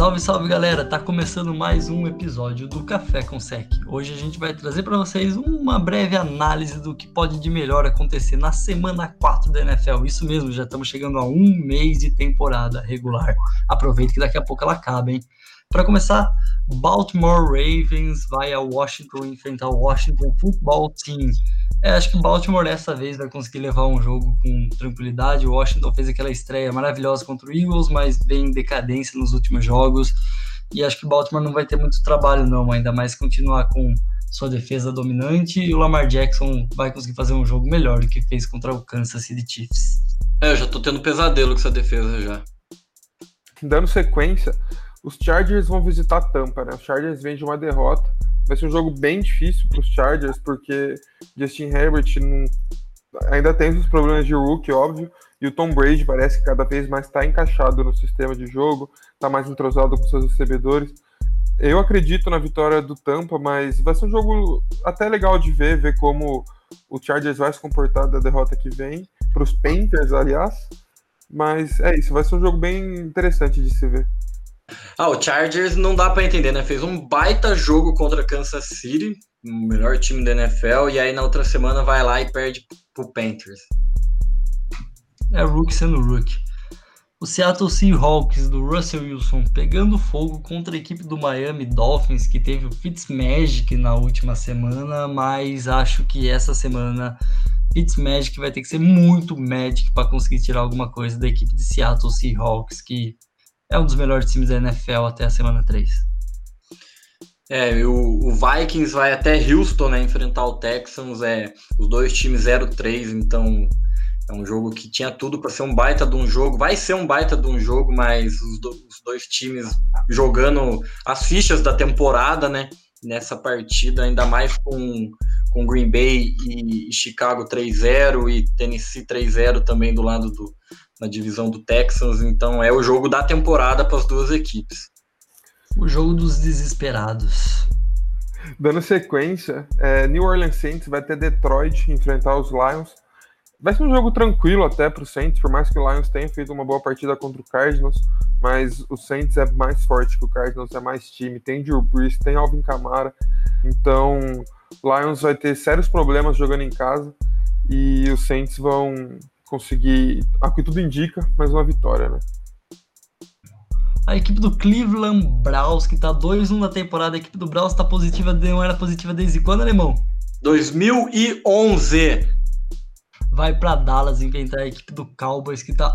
Salve, salve galera! Tá começando mais um episódio do Café com Sec. Hoje a gente vai trazer para vocês uma breve análise do que pode de melhor acontecer na semana 4 da NFL. Isso mesmo, já estamos chegando a um mês de temporada regular. Aproveita que daqui a pouco ela acaba, hein? Para começar, Baltimore Ravens vai a Washington enfrentar o Washington Football Team. É, acho que o Baltimore dessa vez vai conseguir levar um jogo com tranquilidade. O Washington fez aquela estreia maravilhosa contra o Eagles, mas vem em decadência nos últimos jogos. E acho que o Baltimore não vai ter muito trabalho, não, ainda mais continuar com sua defesa dominante. E o Lamar Jackson vai conseguir fazer um jogo melhor do que fez contra o Kansas City Chiefs. É, eu já tô tendo pesadelo com essa defesa já. Dando sequência, os Chargers vão visitar Tampa, né? Os Chargers vêm de uma derrota. Vai ser um jogo bem difícil para os Chargers, porque Justin Herbert não... ainda tem os problemas de rookie, óbvio, e o Tom Brady parece que cada vez mais está encaixado no sistema de jogo, está mais entrosado com seus recebedores. Eu acredito na vitória do Tampa, mas vai ser um jogo até legal de ver, ver como o Chargers vai se comportar da derrota que vem, para os Panthers, aliás. Mas é isso, vai ser um jogo bem interessante de se ver. Ah, o Chargers não dá para entender, né? Fez um baita jogo contra Kansas City, o melhor time da NFL, e aí na outra semana vai lá e perde pro Panthers. É Rook sendo Rook. O Seattle Seahawks do Russell Wilson pegando fogo contra a equipe do Miami Dolphins, que teve o Fitzmagic na última semana, mas acho que essa semana Fitzmagic vai ter que ser muito Magic para conseguir tirar alguma coisa da equipe de Seattle Seahawks, que é um dos melhores times da NFL até a semana 3. É, o, o Vikings vai até Houston, né, enfrentar o Texans, é, os dois times 0-3, então é um jogo que tinha tudo para ser um baita de um jogo, vai ser um baita de um jogo, mas os, do, os dois times jogando as fichas da temporada, né, nessa partida, ainda mais com, com Green Bay e, e Chicago 3-0 e Tennessee 3-0 também do lado do, na divisão do Texans, então é o jogo da temporada para as duas equipes. O jogo dos desesperados. Dando sequência, é, New Orleans Saints vai ter Detroit enfrentar os Lions. Vai ser um jogo tranquilo até para o Saints, por mais que o Lions tenha feito uma boa partida contra o Cardinals, mas o Saints é mais forte que o Cardinals, é mais time, tem Drew Brees, tem Alvin Kamara, então Lions vai ter sérios problemas jogando em casa e os Saints vão conseguir, a que tudo indica, mais uma vitória, né? A equipe do Cleveland Browns, que tá 2-1 na temporada, a equipe do Browns tá positiva, não era positiva desde quando, alemão? 2011. Vai para Dallas enfrentar a equipe do Cowboys, que tá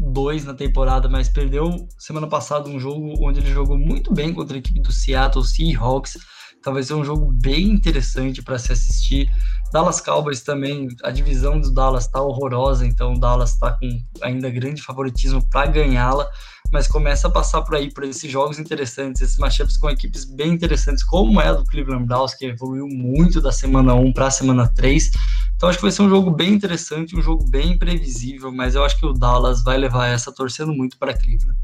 1-2 na temporada, mas perdeu semana passada um jogo onde ele jogou muito bem contra a equipe do Seattle Seahawks. Talvez seja um jogo bem interessante para se assistir. Dallas Cowboys também, a divisão do Dallas está horrorosa, então o Dallas está com ainda grande favoritismo para ganhá-la, mas começa a passar por aí, por esses jogos interessantes, esses matchups com equipes bem interessantes, como é a do Cleveland Browns, que evoluiu muito da semana 1 para a semana 3. Então acho que vai ser um jogo bem interessante, um jogo bem imprevisível, mas eu acho que o Dallas vai levar essa torcendo muito para Cleveland.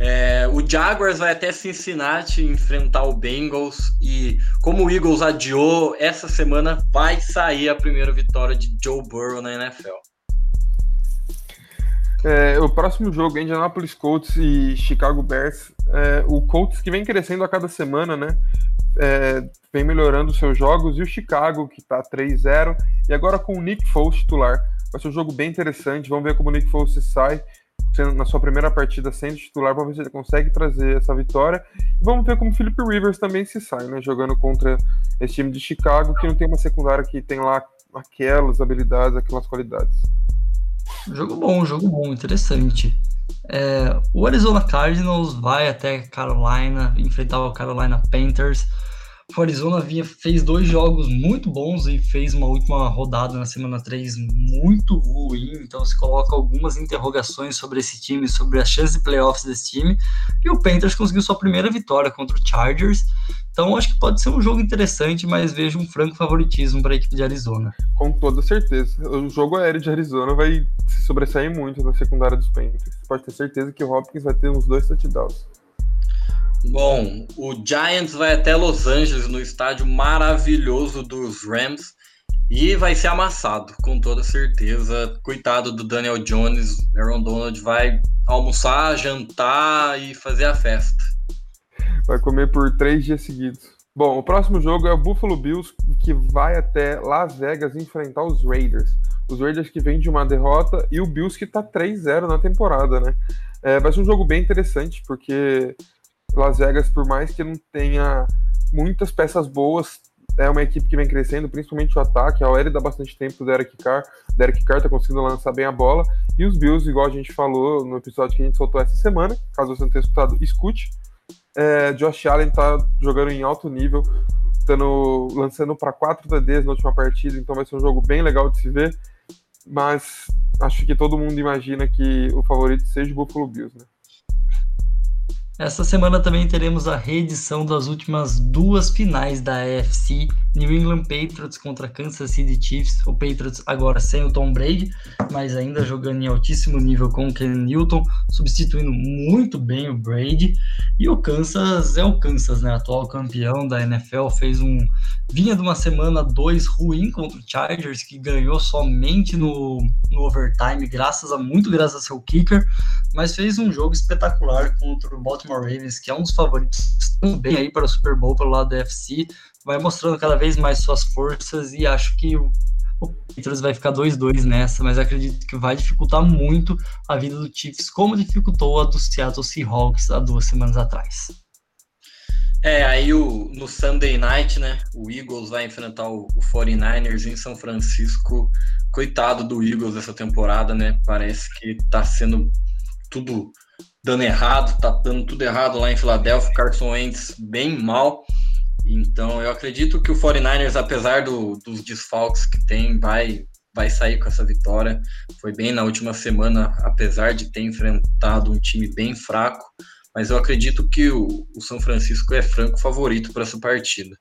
É, o Jaguars vai até Cincinnati enfrentar o Bengals e como o Eagles adiou, essa semana vai sair a primeira vitória de Joe Burrow na NFL. É, o próximo jogo, Indianapolis Colts e Chicago Bears. É, o Colts que vem crescendo a cada semana, né? É, vem melhorando seus jogos e o Chicago que tá 3-0 e agora com o Nick Foles titular. Vai ser um jogo bem interessante. Vamos ver como o Nick Foles se sai na sua primeira partida sendo titular, vamos ver se ele consegue trazer essa vitória. E vamos ver como o Philip Rivers também se sai, né? Jogando contra esse time de Chicago, que não tem uma secundária que tem lá aquelas habilidades, aquelas qualidades. Jogo bom, jogo bom, interessante. É, o Arizona Cardinals vai até Carolina enfrentar o Carolina Panthers. O Arizona vinha, fez dois jogos muito bons e fez uma última rodada na semana 3 muito ruim, então se coloca algumas interrogações sobre esse time, sobre as chances de playoffs desse time. E o Panthers conseguiu sua primeira vitória contra o Chargers, então acho que pode ser um jogo interessante, mas vejo um franco favoritismo para a equipe de Arizona. Com toda certeza. O jogo aéreo de Arizona vai se sobressair muito na secundária dos Panthers. Pode ter certeza que o Hopkins vai ter uns dois touchdowns. Bom, o Giants vai até Los Angeles no estádio maravilhoso dos Rams E vai ser amassado, com toda certeza. Coitado do Daniel Jones, Aaron Donald vai almoçar, jantar e fazer a festa. Vai comer por três dias seguidos. Bom, o próximo jogo é o Buffalo Bills, que vai até Las Vegas enfrentar os Raiders. Os Raiders que vêm de uma derrota e o Bills que tá 3-0 na temporada, né? É, vai ser um jogo bem interessante, porque Las Vegas, por mais que não tenha muitas peças boas, é uma equipe que vem crescendo, principalmente o ataque. A OL dá bastante tempo pro Derek Carr. Derek Carr tá conseguindo lançar bem a bola. E os Bills, igual a gente falou no episódio que a gente soltou essa semana, caso você não tenha escutado, escute. É, Josh Allen tá jogando em alto nível, tando, lançando para 4 TDs na última partida, então vai ser um jogo bem legal de se ver. Mas acho que todo mundo imagina que o favorito seja o Buffalo Bills, né? Essa semana também teremos a reedição das últimas duas finais da AFC, New England Patriots contra Kansas City Chiefs. O Patriots agora sem o Tom Brady, mas ainda jogando em altíssimo nível com o Ken Newton, substituindo muito bem o Brady. E o Kansas é o Kansas, né? Atual campeão da NFL, fez um vinha de uma semana 2 ruim contra o Chargers, que ganhou somente no, no overtime, graças a muito graças ao seu kicker, mas fez um jogo espetacular contra o Baltimore Baltimore Ravens, que é um dos favoritos também aí para o Super Bowl pelo lado da UFC, vai mostrando cada vez mais suas forças e acho que o, o Patriots vai ficar 2-2 nessa, mas acredito que vai dificultar muito a vida do Chiefs, como dificultou a do Seattle Seahawks há duas semanas atrás. É, aí o, no Sunday Night, né, o Eagles vai enfrentar o, o 49ers em São Francisco. Coitado do Eagles essa temporada, né? Parece que tá sendo tudo dando errado, tá dando tudo errado lá em Filadélfia, Carson Wentz bem mal. Então eu acredito que o 49ers, apesar do, dos desfalques que tem, vai, vai sair com essa vitória. Foi bem na última semana, apesar de ter enfrentado um time bem fraco. Mas eu acredito que o, o São Francisco é franco favorito para essa partida.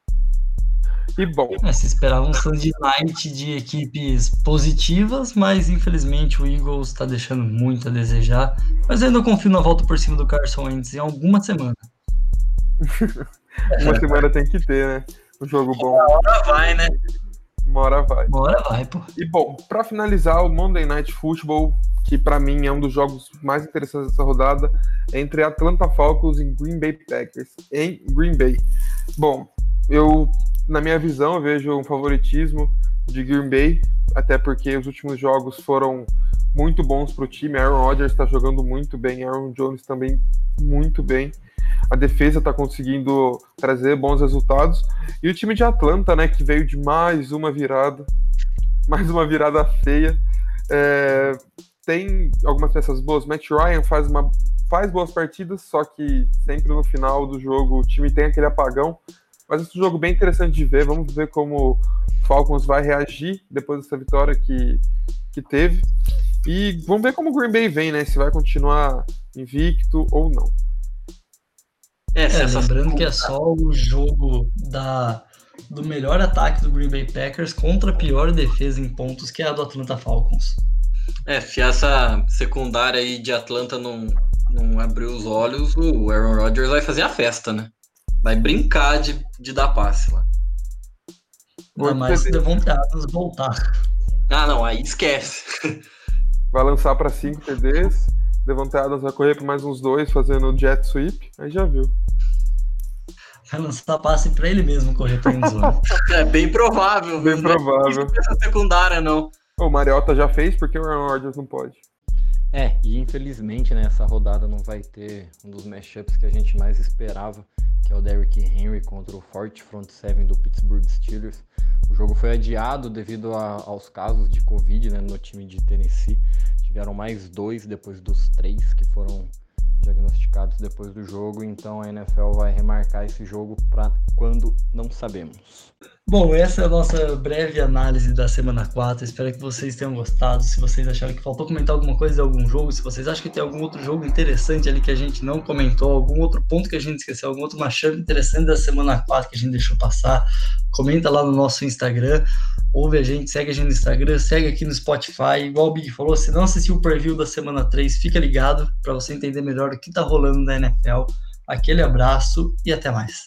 E bom. É, se esperava um Sunday Night de equipes positivas, mas infelizmente o Eagles está deixando muito a desejar. Mas eu ainda confio na volta por cima do Carson Wentz em alguma semana. Uma semana tem que ter, né? Um jogo bom. Uma hora vai, né? Uma hora vai. Uma hora vai, pô. E bom, para finalizar, o Monday Night Football, que para mim é um dos jogos mais interessantes dessa rodada, é entre Atlanta Falcons e Green Bay Packers, em Green Bay. Bom, eu na minha visão, eu vejo um favoritismo de Green Bay, até porque os últimos jogos foram muito bons para o time. Aaron Rodgers está jogando muito bem, Aaron Jones também muito bem. A defesa está conseguindo trazer bons resultados. E o time de Atlanta, né, que veio de mais uma virada, mais uma virada feia. É, tem algumas peças boas. Matt Ryan faz, uma, faz boas partidas, só que sempre no final do jogo o time tem aquele apagão. Mas é um jogo bem interessante de ver. Vamos ver como o Falcons vai reagir depois dessa vitória que, que teve. E vamos ver como o Green Bay vem, né? Se vai continuar invicto ou não. É, é lembrando que é só o jogo da, do melhor ataque do Green Bay Packers contra a pior defesa em pontos, que é a do Atlanta Falcons. É, se essa secundária aí de Atlanta não, não abrir os olhos, o Aaron Rodgers vai fazer a festa, né? Vai brincar de, de dar passe lá. Mais se Devontae Adams voltar. Ah, não, aí esquece. Vai lançar para 5 TDs, Devontae Adams vai correr para mais uns dois fazendo jet sweep, aí já viu. Vai lançar passe para ele mesmo correr para zone. é bem provável. Bem provável. Não essa secundária, não. O Mariota já fez, porque o Aaron Rodgers não pode. É, e infelizmente né, essa rodada não vai ter um dos matchups que a gente mais esperava, que é o Derrick Henry contra o forte front seven do Pittsburgh Steelers. O jogo foi adiado devido a, aos casos de Covid né, no time de Tennessee. Tiveram mais dois depois dos três que foram diagnosticados depois do jogo, então a NFL vai remarcar esse jogo para quando não sabemos. Bom, essa é a nossa breve análise da semana 4. Espero que vocês tenham gostado. Se vocês acharam que faltou comentar alguma coisa de algum jogo, se vocês acham que tem algum outro jogo interessante ali que a gente não comentou, algum outro ponto que a gente esqueceu, algum outro matchup interessante da semana 4 que a gente deixou passar, comenta lá no nosso Instagram, ouve a gente, segue a gente no Instagram, segue aqui no Spotify. Igual o Big falou, se não assistiu o preview da semana 3, fica ligado para você entender melhor o que está rolando na NFL. Aquele abraço e até mais.